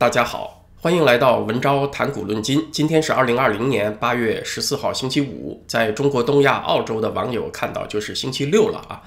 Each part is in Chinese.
大家好，欢迎来到文昭谈古论今。今天是二零二零年八月十四号，星期五。在中国东亚、澳洲的网友看到就是星期六了啊。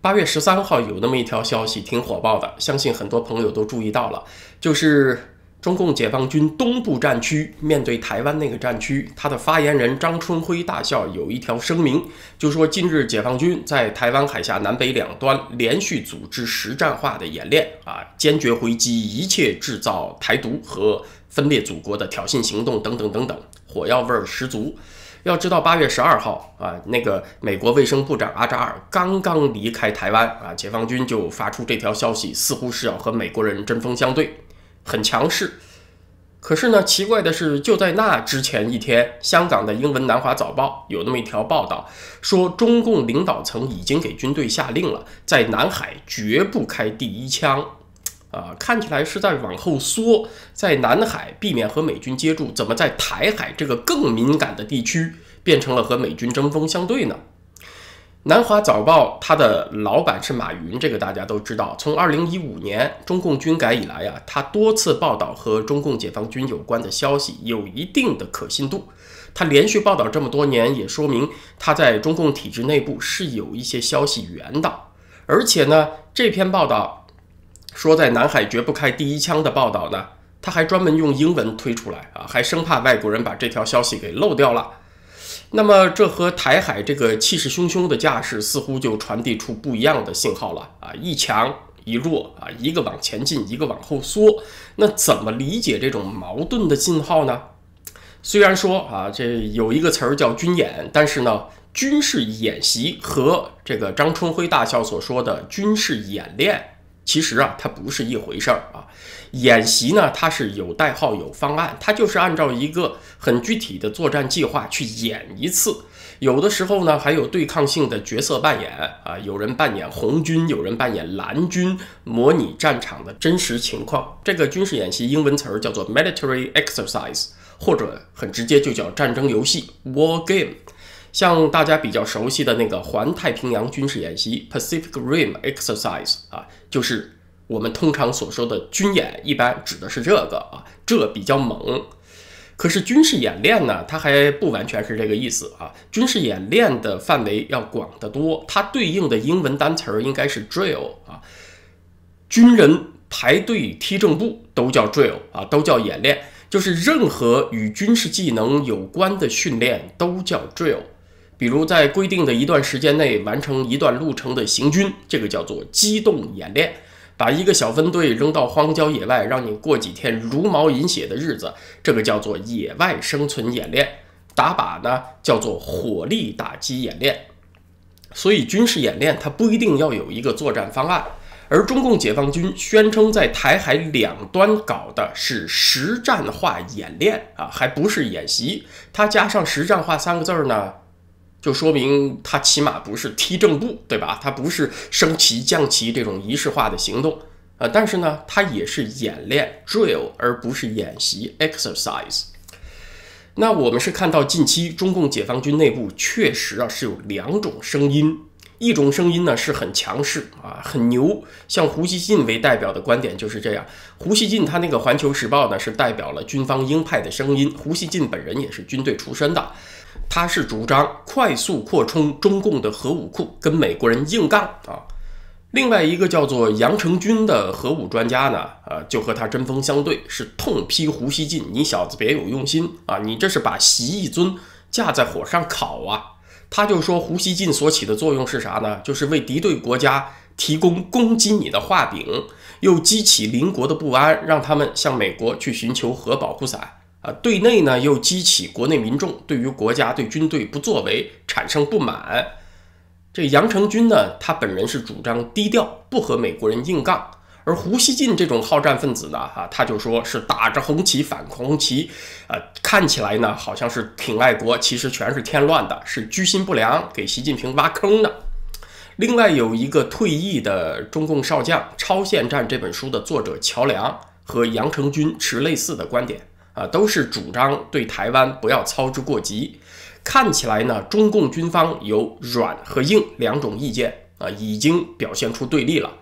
八月十三号有那么一条消息挺火爆的，相信很多朋友都注意到了，就是。中共解放军东部战区面对台湾那个战区，他的发言人张春辉大校有一条声明，就说近日解放军在台湾海峡南北两端连续组织实战化的演练，啊，坚决回击一切制造台独和分裂祖国的挑衅行动等等等等，火药味儿十足。要知道，八月十二号啊，那个美国卫生部长阿扎尔刚刚离开台湾啊，解放军就发出这条消息，似乎是要和美国人针锋相对。很强势，可是呢，奇怪的是，就在那之前一天，香港的英文《南华早报》有那么一条报道，说中共领导层已经给军队下令了，在南海绝不开第一枪，啊，看起来是在往后缩，在南海避免和美军接触，怎么在台海这个更敏感的地区变成了和美军针锋相对呢？南华早报，它的老板是马云，这个大家都知道。从二零一五年中共军改以来啊，他多次报道和中共解放军有关的消息，有一定的可信度。他连续报道这么多年，也说明他在中共体制内部是有一些消息源的。而且呢，这篇报道说在南海绝不开第一枪的报道呢，他还专门用英文推出来啊，还生怕外国人把这条消息给漏掉了。那么，这和台海这个气势汹汹的架势，似乎就传递出不一样的信号了啊！一强一弱啊，一个往前进，一个往后缩。那怎么理解这种矛盾的信号呢？虽然说啊，这有一个词儿叫军演，但是呢，军事演习和这个张春辉大校所说的军事演练。其实啊，它不是一回事儿啊。演习呢，它是有代号、有方案，它就是按照一个很具体的作战计划去演一次。有的时候呢，还有对抗性的角色扮演啊，有人扮演红军，有人扮演蓝军，模拟战场的真实情况。这个军事演习英文词儿叫做 military exercise，或者很直接就叫战争游戏 war game。像大家比较熟悉的那个环太平洋军事演习 （Pacific Rim Exercise） 啊，就是我们通常所说的军演，一般指的是这个啊，这比较猛。可是军事演练呢，它还不完全是这个意思啊。军事演练的范围要广得多，它对应的英文单词儿应该是 drill 啊。军人排队踢正步都叫 drill 啊，都叫演练，就是任何与军事技能有关的训练都叫 drill。比如在规定的一段时间内完成一段路程的行军，这个叫做机动演练；把一个小分队扔到荒郊野外，让你过几天茹毛饮血的日子，这个叫做野外生存演练；打靶呢，叫做火力打击演练。所以军事演练它不一定要有一个作战方案，而中共解放军宣称在台海两端搞的是实战化演练啊，还不是演习。它加上“实战化”三个字儿呢？就说明他起码不是踢正步，对吧？他不是升旗降旗这种仪式化的行动啊。但是呢，他也是演练 drill，而不是演习 exercise。那我们是看到近期中共解放军内部确实啊是有两种声音，一种声音呢是很强势啊，很牛，像胡锡进为代表的观点就是这样。胡锡进他那个《环球时报》呢是代表了军方鹰派的声音，胡锡进本人也是军队出身的。他是主张快速扩充中共的核武库，跟美国人硬杠啊。另外一个叫做杨成军的核武专家呢，呃，就和他针锋相对，是痛批胡锡进：“你小子别有用心啊，你这是把习一尊架在火上烤啊！”他就说胡锡进所起的作用是啥呢？就是为敌对国家提供攻击你的画饼，又激起邻国的不安，让他们向美国去寻求核保护伞。对内呢又激起国内民众对于国家对军队不作为产生不满。这杨成军呢，他本人是主张低调，不和美国人硬杠。而胡锡进这种好战分子呢，哈，他就说是打着红旗反红旗，呃，看起来呢好像是挺爱国，其实全是添乱的，是居心不良，给习近平挖坑的。另外有一个退役的中共少将，《超限战》这本书的作者乔梁和杨成军持类似的观点。啊，都是主张对台湾不要操之过急。看起来呢，中共军方有软和硬两种意见啊，已经表现出对立了。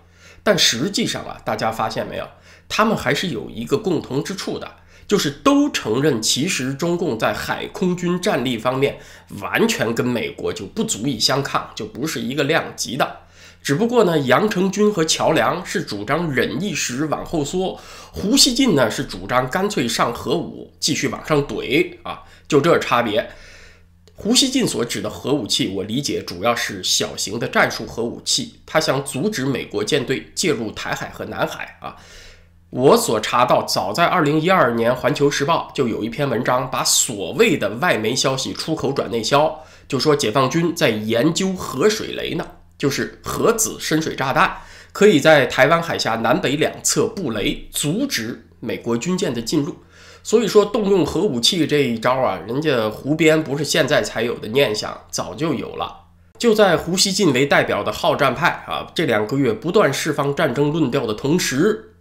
但实际上啊，大家发现没有，他们还是有一个共同之处的，就是都承认，其实中共在海空军战力方面完全跟美国就不足以相抗，就不是一个量级的。只不过呢，杨成军和乔梁是主张忍一时往后缩，胡锡进呢是主张干脆上核武，继续往上怼啊，就这差别。胡锡进所指的核武器，我理解主要是小型的战术核武器，他想阻止美国舰队介入台海和南海啊。我所查到，早在二零一二年，《环球时报》就有一篇文章，把所谓的外媒消息出口转内销，就说解放军在研究核水雷呢，就是核子深水炸弹，可以在台湾海峡南北两侧布雷，阻止美国军舰的进入。所以说，动用核武器这一招啊，人家胡编不是现在才有的念想，早就有了。就在胡锡进为代表的好战派啊，这两个月不断释放战争论调的同时，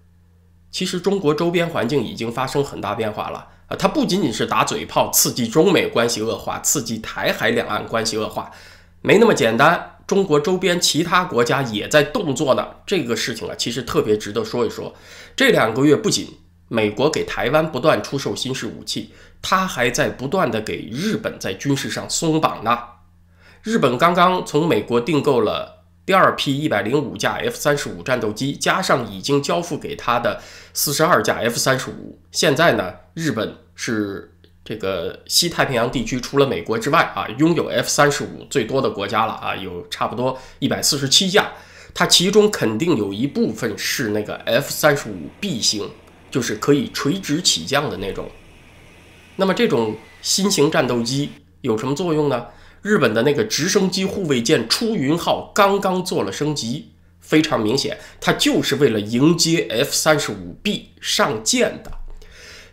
其实中国周边环境已经发生很大变化了啊。它不仅仅是打嘴炮，刺激中美关系恶化，刺激台海两岸关系恶化，没那么简单。中国周边其他国家也在动作呢。这个事情啊，其实特别值得说一说。这两个月不仅美国给台湾不断出售新式武器，他还在不断的给日本在军事上松绑呢。日本刚刚从美国订购了第二批一百零五架 F 三十五战斗机，加上已经交付给他的四十二架 F 三十五。现在呢，日本是这个西太平洋地区除了美国之外啊，拥有 F 三十五最多的国家了啊，有差不多一百四十七架。它其中肯定有一部分是那个 F 三十五 B 型。就是可以垂直起降的那种。那么这种新型战斗机有什么作用呢？日本的那个直升机护卫舰出云号刚刚做了升级，非常明显，它就是为了迎接 F 三十五 B 上舰的。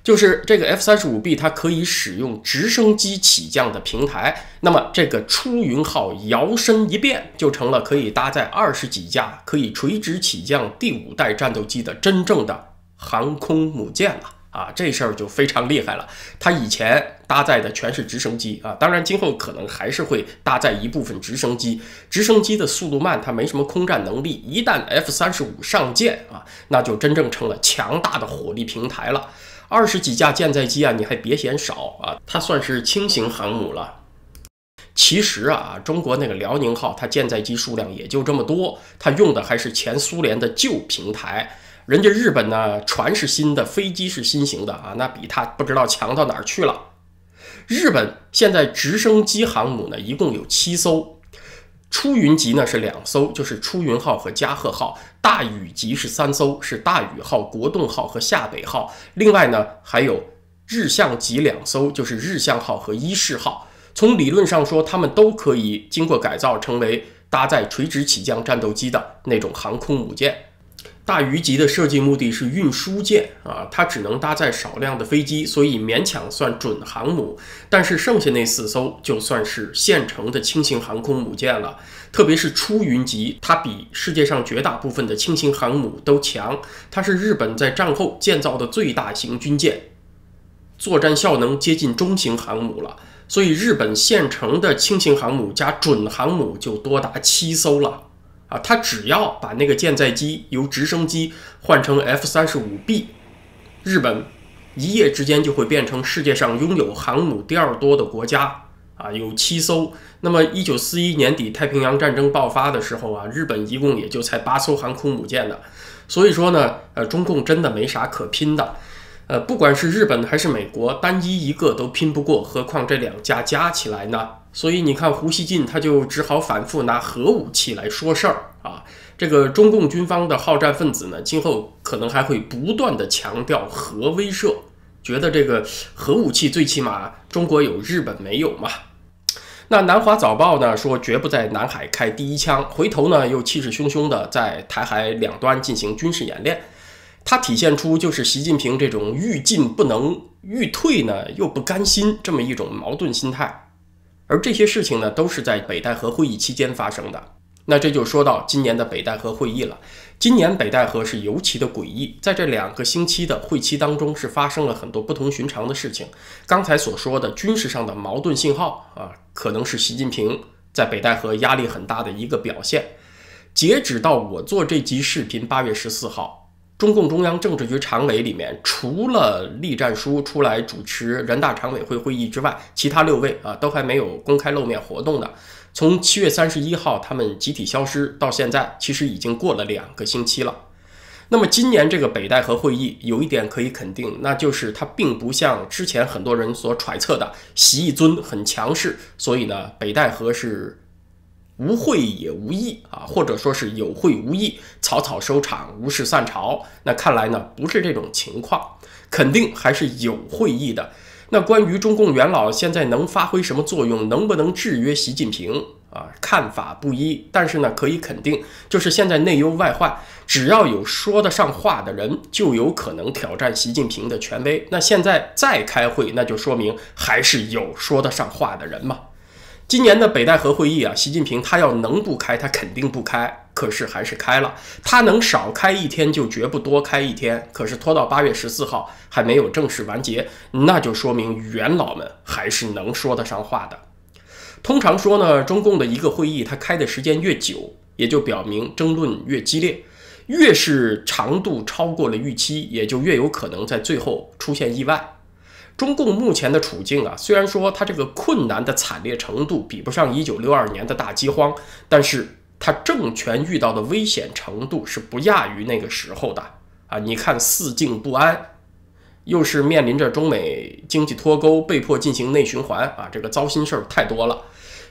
就是这个 F 三十五 B，它可以使用直升机起降的平台。那么这个出云号摇身一变，就成了可以搭载二十几架可以垂直起降第五代战斗机的真正的。航空母舰了啊，这事儿就非常厉害了。它以前搭载的全是直升机啊，当然今后可能还是会搭载一部分直升机。直升机的速度慢，它没什么空战能力。一旦 F 三十五上舰啊，那就真正成了强大的火力平台了。二十几架舰载机啊，你还别嫌少啊，它算是轻型航母了。其实啊，中国那个辽宁号，它舰载机数量也就这么多，它用的还是前苏联的旧平台。人家日本呢，船是新的，飞机是新型的啊，那比它不知道强到哪儿去了。日本现在直升机航母呢，一共有七艘，出云级呢是两艘，就是出云号和加贺号；大宇级是三艘，是大宇号、国栋号和下北号。另外呢，还有日向级两艘，就是日向号和伊势号。从理论上说，他们都可以经过改造，成为搭载垂直起降战斗机的那种航空母舰。大鱼级的设计目的是运输舰啊，它只能搭载少量的飞机，所以勉强算准航母。但是剩下那四艘就算是现成的轻型航空母舰了，特别是出云级，它比世界上绝大部分的轻型航母都强。它是日本在战后建造的最大型军舰，作战效能接近中型航母了。所以日本现成的轻型航母加准航母就多达七艘了。啊，他只要把那个舰载机由直升机换成 F 三十五 B，日本一夜之间就会变成世界上拥有航母第二多的国家啊，有七艘。那么一九四一年底太平洋战争爆发的时候啊，日本一共也就才八艘航空母舰呢。所以说呢，呃，中共真的没啥可拼的。呃，不管是日本还是美国，单一一个都拼不过，何况这两家加起来呢？所以你看，胡锡进他就只好反复拿核武器来说事儿啊。这个中共军方的好战分子呢，今后可能还会不断的强调核威慑，觉得这个核武器最起码中国有，日本没有嘛。那南华早报呢说绝不在南海开第一枪，回头呢又气势汹汹的在台海两端进行军事演练，它体现出就是习近平这种欲进不能、欲退呢又不甘心这么一种矛盾心态。而这些事情呢，都是在北戴河会议期间发生的。那这就说到今年的北戴河会议了。今年北戴河是尤其的诡异，在这两个星期的会期当中，是发生了很多不同寻常的事情。刚才所说的军事上的矛盾信号啊，可能是习近平在北戴河压力很大的一个表现。截止到我做这集视频，八月十四号。中共中央政治局常委里面，除了栗战书出来主持人大常委会会议之外，其他六位啊都还没有公开露面活动的。从七月三十一号他们集体消失到现在，其实已经过了两个星期了。那么今年这个北戴河会议有一点可以肯定，那就是它并不像之前很多人所揣测的，习一尊很强势，所以呢，北戴河是。无会也无益啊，或者说是有会无益，草草收场，无事散朝。那看来呢，不是这种情况，肯定还是有会议的。那关于中共元老现在能发挥什么作用，能不能制约习近平啊？看法不一。但是呢，可以肯定，就是现在内忧外患，只要有说得上话的人，就有可能挑战习近平的权威。那现在再开会，那就说明还是有说得上话的人嘛。今年的北戴河会议啊，习近平他要能不开，他肯定不开。可是还是开了，他能少开一天就绝不多开一天。可是拖到八月十四号还没有正式完结，那就说明元老们还是能说得上话的。通常说呢，中共的一个会议，它开的时间越久，也就表明争论越激烈，越是长度超过了预期，也就越有可能在最后出现意外。中共目前的处境啊，虽然说它这个困难的惨烈程度比不上一九六二年的大饥荒，但是它政权遇到的危险程度是不亚于那个时候的啊！你看四境不安，又是面临着中美经济脱钩，被迫进行内循环啊，这个糟心事儿太多了。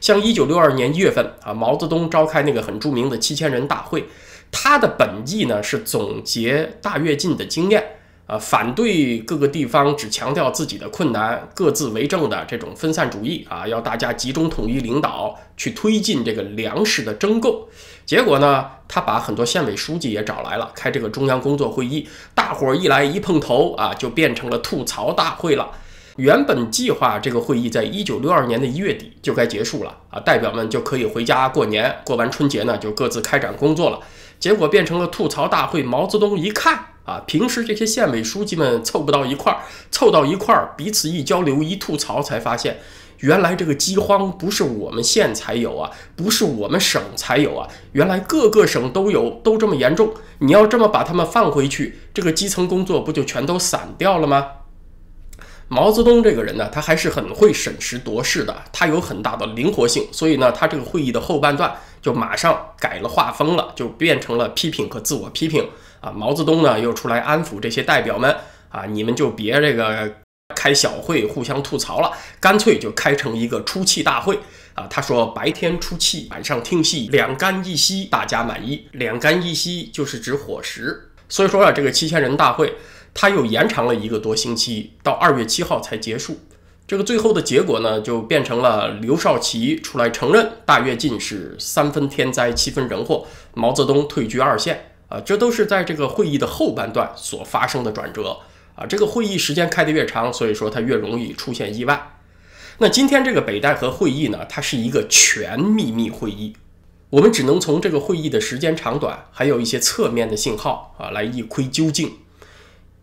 像一九六二年一月份啊，毛泽东召开那个很著名的七千人大会，他的本意呢是总结大跃进的经验。啊，反对各个地方只强调自己的困难、各自为政的这种分散主义啊，要大家集中统一领导，去推进这个粮食的征购。结果呢，他把很多县委书记也找来了，开这个中央工作会议，大伙儿一来一碰头啊，就变成了吐槽大会了。原本计划这个会议在一九六二年的一月底就该结束了啊，代表们就可以回家过年，过完春节呢就各自开展工作了。结果变成了吐槽大会。毛泽东一看。啊，平时这些县委书记们凑不到一块儿，凑到一块儿，彼此一交流一吐槽，才发现原来这个饥荒不是我们县才有啊，不是我们省才有啊，原来各个省都有，都这么严重。你要这么把他们放回去，这个基层工作不就全都散掉了吗？毛泽东这个人呢，他还是很会审时度势的，他有很大的灵活性，所以呢，他这个会议的后半段就马上改了画风了，就变成了批评和自我批评。啊，毛泽东呢又出来安抚这些代表们啊，你们就别这个开小会互相吐槽了，干脆就开成一个出气大会啊。他说白天出气，晚上听戏，两干一稀，大家满意。两干一稀就是指伙食。所以说啊，这个七千人大会他又延长了一个多星期，到二月七号才结束。这个最后的结果呢，就变成了刘少奇出来承认大跃进是三分天灾，七分人祸，毛泽东退居二线。啊，这都是在这个会议的后半段所发生的转折啊。这个会议时间开得越长，所以说它越容易出现意外。那今天这个北戴河会议呢，它是一个全秘密会议，我们只能从这个会议的时间长短，还有一些侧面的信号啊，来一窥究竟。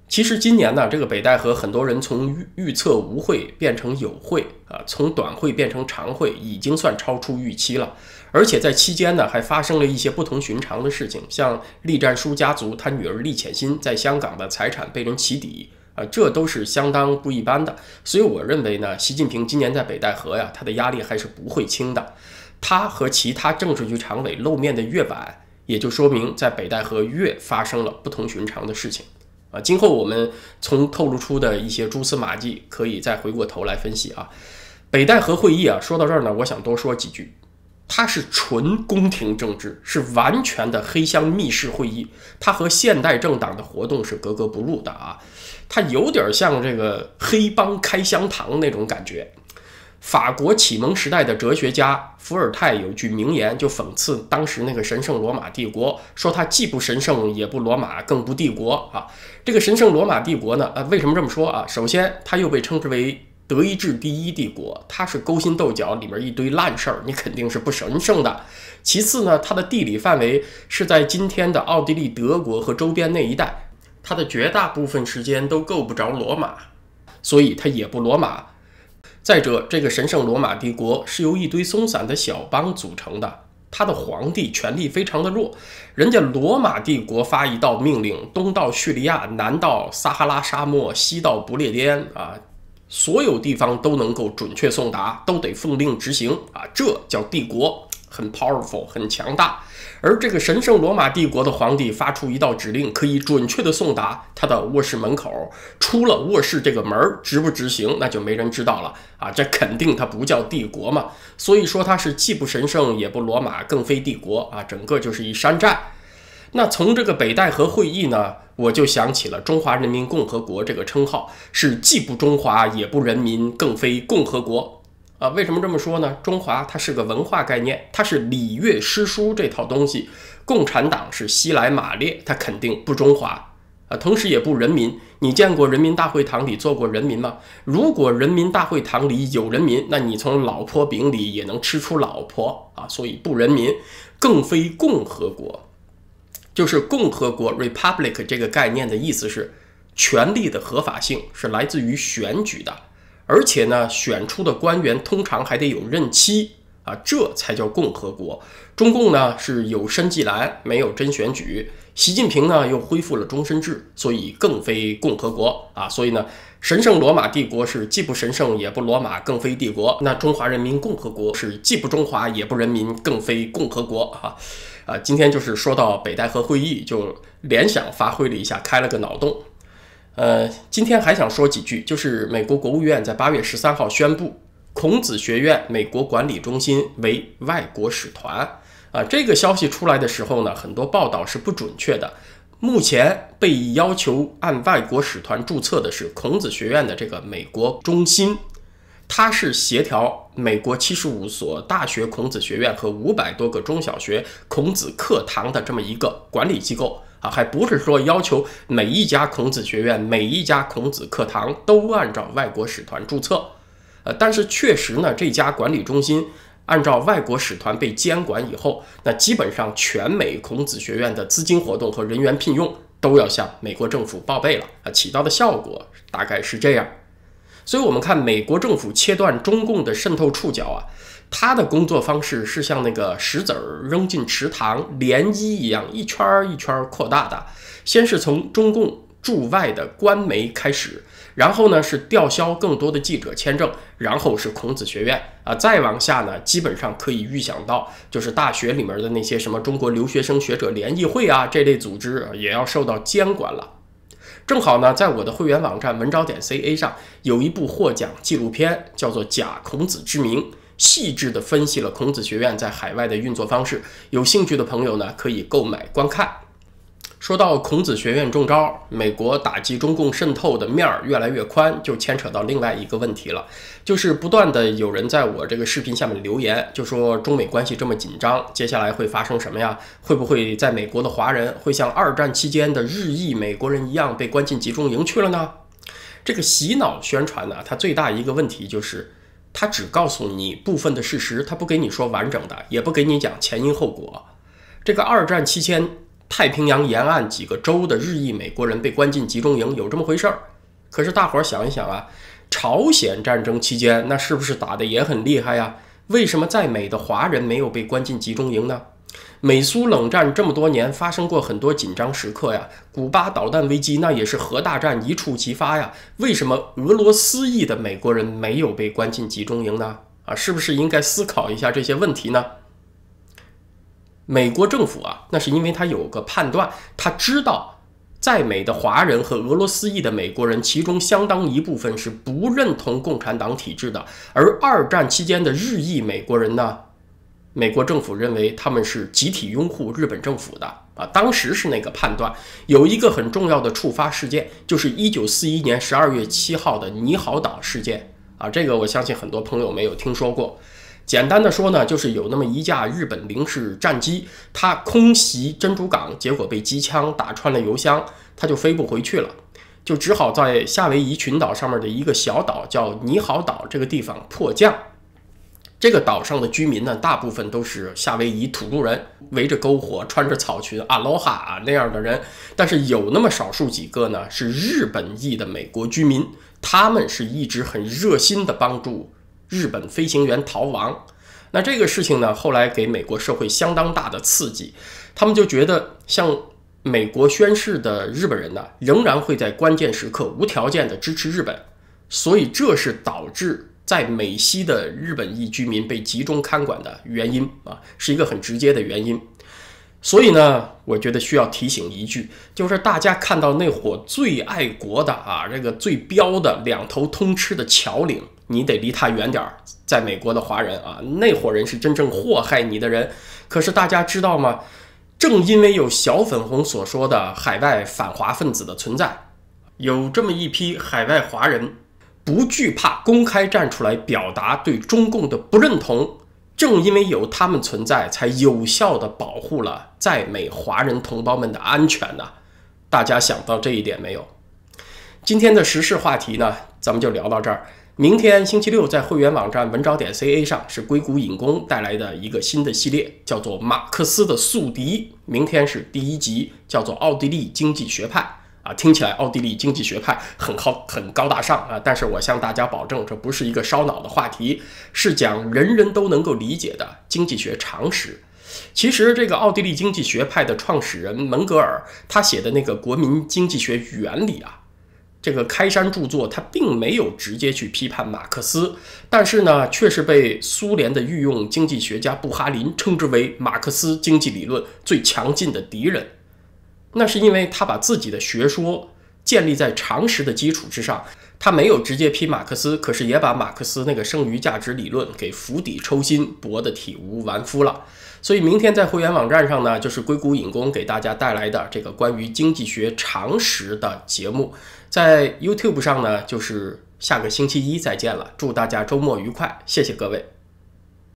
其实今年呢，这个北戴河很多人从预预测无会变成有会啊，从短会变成长会，已经算超出预期了。而且在期间呢，还发生了一些不同寻常的事情，像栗战书家族他女儿栗浅心在香港的财产被人起底啊，这都是相当不一般的。所以我认为呢，习近平今年在北戴河呀，他的压力还是不会轻的。他和其他政治局常委露面的越晚，也就说明在北戴河越发生了不同寻常的事情。啊，今后我们从透露出的一些蛛丝马迹，可以再回过头来分析啊。北戴河会议啊，说到这儿呢，我想多说几句。它是纯宫廷政治，是完全的黑箱密室会议，它和现代政党的活动是格格不入的啊。它有点像这个黑帮开香堂那种感觉。法国启蒙时代的哲学家伏尔泰有句名言，就讽刺当时那个神圣罗马帝国，说它既不神圣，也不罗马，更不帝国啊。这个神圣罗马帝国呢，呃，为什么这么说啊？首先，它又被称之为德意志第一帝国，它是勾心斗角里面一堆烂事儿，你肯定是不神圣的。其次呢，它的地理范围是在今天的奥地利、德国和周边那一带，它的绝大部分时间都够不着罗马，所以它也不罗马。再者，这个神圣罗马帝国是由一堆松散的小邦组成的，它的皇帝权力非常的弱，人家罗马帝国发一道命令，东到叙利亚，南到撒哈拉沙漠，西到不列颠啊，所有地方都能够准确送达，都得奉令执行啊，这叫帝国。很 powerful，很强大，而这个神圣罗马帝国的皇帝发出一道指令，可以准确的送达他的卧室门口，出了卧室这个门儿，执不执行那就没人知道了啊！这肯定它不叫帝国嘛，所以说它是既不神圣也不罗马，更非帝国啊，整个就是一山寨。那从这个北戴河会议呢，我就想起了中华人民共和国这个称号是既不中华也不人民，更非共和国。啊，为什么这么说呢？中华它是个文化概念，它是礼乐诗书这套东西。共产党是西来马列，它肯定不中华啊，同时也不人民。你见过人民大会堂里坐过人民吗？如果人民大会堂里有人民，那你从老婆饼里也能吃出老婆啊。所以不人民，更非共和国。就是共和国 （republic） 这个概念的意思是，权力的合法性是来自于选举的。而且呢，选出的官员通常还得有任期啊，这才叫共和国。中共呢是有申纪兰，没有真选举；习近平呢又恢复了终身制，所以更非共和国啊。所以呢，神圣罗马帝国是既不神圣也不罗马，更非帝国。那中华人民共和国是既不中华也不人民，更非共和国啊。啊，今天就是说到北戴河会议，就联想发挥了一下，开了个脑洞。呃，今天还想说几句，就是美国国务院在八月十三号宣布，孔子学院美国管理中心为外国使团。啊，这个消息出来的时候呢，很多报道是不准确的。目前被要求按外国使团注册的是孔子学院的这个美国中心，它是协调美国七十五所大学孔子学院和五百多个中小学孔子课堂的这么一个管理机构。啊，还不是说要求每一家孔子学院、每一家孔子课堂都按照外国使团注册，呃，但是确实呢，这家管理中心按照外国使团被监管以后，那基本上全美孔子学院的资金活动和人员聘用都要向美国政府报备了，啊，起到的效果大概是这样。所以，我们看美国政府切断中共的渗透触角啊。他的工作方式是像那个石子儿扔进池塘涟漪一样一圈儿一圈儿扩大的。先是从中共驻外的官媒开始，然后呢是吊销更多的记者签证，然后是孔子学院啊，再往下呢，基本上可以预想到，就是大学里面的那些什么中国留学生学者联谊会啊这类组织也要受到监管了。正好呢，在我的会员网站文招点 ca 上有一部获奖纪录片，叫做《假孔子之名》。细致地分析了孔子学院在海外的运作方式，有兴趣的朋友呢可以购买观看。说到孔子学院中招，美国打击中共渗透的面儿越来越宽，就牵扯到另外一个问题了，就是不断的有人在我这个视频下面留言，就说中美关系这么紧张，接下来会发生什么呀？会不会在美国的华人会像二战期间的日裔美国人一样被关进集中营去了呢？这个洗脑宣传呢，它最大一个问题就是。它只告诉你部分的事实，它不给你说完整的，也不给你讲前因后果。这个二战期间，太平洋沿岸几个州的日裔美国人被关进集中营，有这么回事儿。可是大伙儿想一想啊，朝鲜战争期间那是不是打得也很厉害呀？为什么在美的华人没有被关进集中营呢？美苏冷战这么多年，发生过很多紧张时刻呀。古巴导弹危机那也是核大战一触即发呀。为什么俄罗斯裔的美国人没有被关进集中营呢？啊，是不是应该思考一下这些问题呢？美国政府啊，那是因为他有个判断，他知道在美的华人和俄罗斯裔的美国人，其中相当一部分是不认同共产党体制的，而二战期间的日裔美国人呢？美国政府认为他们是集体拥护日本政府的啊，当时是那个判断。有一个很重要的触发事件，就是一九四一年十二月七号的尼豪岛事件啊，这个我相信很多朋友没有听说过。简单的说呢，就是有那么一架日本零式战机，它空袭珍珠港，结果被机枪打穿了油箱，它就飞不回去了，就只好在夏威夷群岛上面的一个小岛叫尼豪岛这个地方迫降。这个岛上的居民呢，大部分都是夏威夷土著人，围着篝火，穿着草裙，阿罗哈啊那样的人。但是有那么少数几个呢，是日本裔的美国居民，他们是一直很热心的帮助日本飞行员逃亡。那这个事情呢，后来给美国社会相当大的刺激，他们就觉得像美国宣誓的日本人呢，仍然会在关键时刻无条件的支持日本，所以这是导致在美西的日本裔居民被集中看管的原因啊，是一个很直接的原因。所以呢，我觉得需要提醒一句，就是大家看到那伙最爱国的啊，这个最彪的两头通吃的侨领，你得离他远点儿。在美国的华人啊，那伙人是真正祸害你的人。可是大家知道吗？正因为有小粉红所说的海外反华分子的存在，有这么一批海外华人不惧怕公开站出来表达对中共的不认同。正因为有他们存在，才有效地保护了在美华人同胞们的安全呢。大家想到这一点没有？今天的时事话题呢，咱们就聊到这儿。明天星期六在会员网站文招点 ca 上是硅谷引工带来的一个新的系列，叫做《马克思的宿敌》。明天是第一集，叫做《奥地利经济学派》。啊，听起来奥地利经济学派很高很高大上啊，但是我向大家保证，这不是一个烧脑的话题，是讲人人都能够理解的经济学常识。其实，这个奥地利经济学派的创始人门格尔他写的那个《国民经济学原理》啊，这个开山著作，他并没有直接去批判马克思，但是呢，却是被苏联的御用经济学家布哈林称之为马克思经济理论最强劲的敌人。那是因为他把自己的学说建立在常识的基础之上，他没有直接批马克思，可是也把马克思那个剩余价值理论给釜底抽薪，驳得体无完肤了。所以明天在会员网站上呢，就是硅谷引工给大家带来的这个关于经济学常识的节目，在 YouTube 上呢，就是下个星期一再见了。祝大家周末愉快，谢谢各位。